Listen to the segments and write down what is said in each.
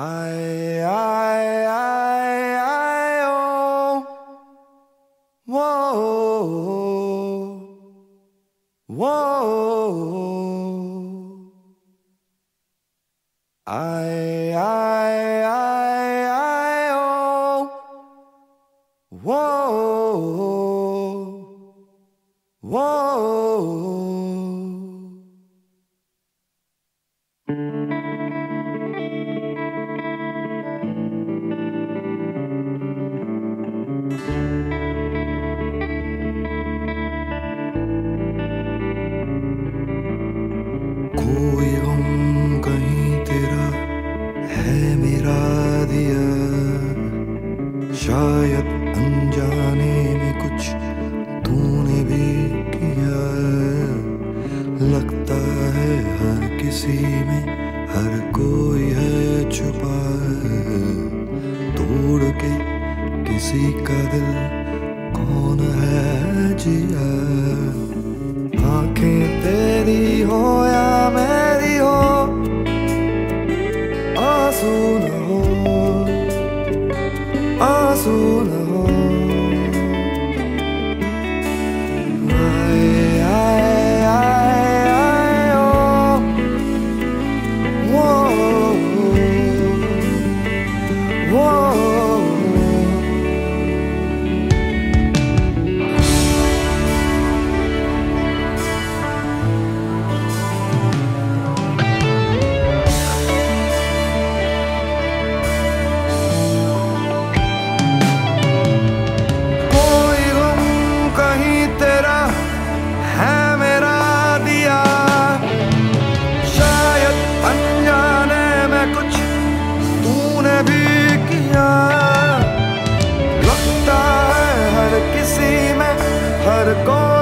I, I, I, I, oh, whoa, whoa. I, I, I, I, oh, whoa, whoa. कहीं तेरा है मेरा दिया। शायद में कुछ तूने भी किया। लगता है हर किसी में हर कोई है छुपा। तोड़ के किसी का दिल कौन है जिया? आँखें तेरी हो हर कोई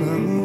Namu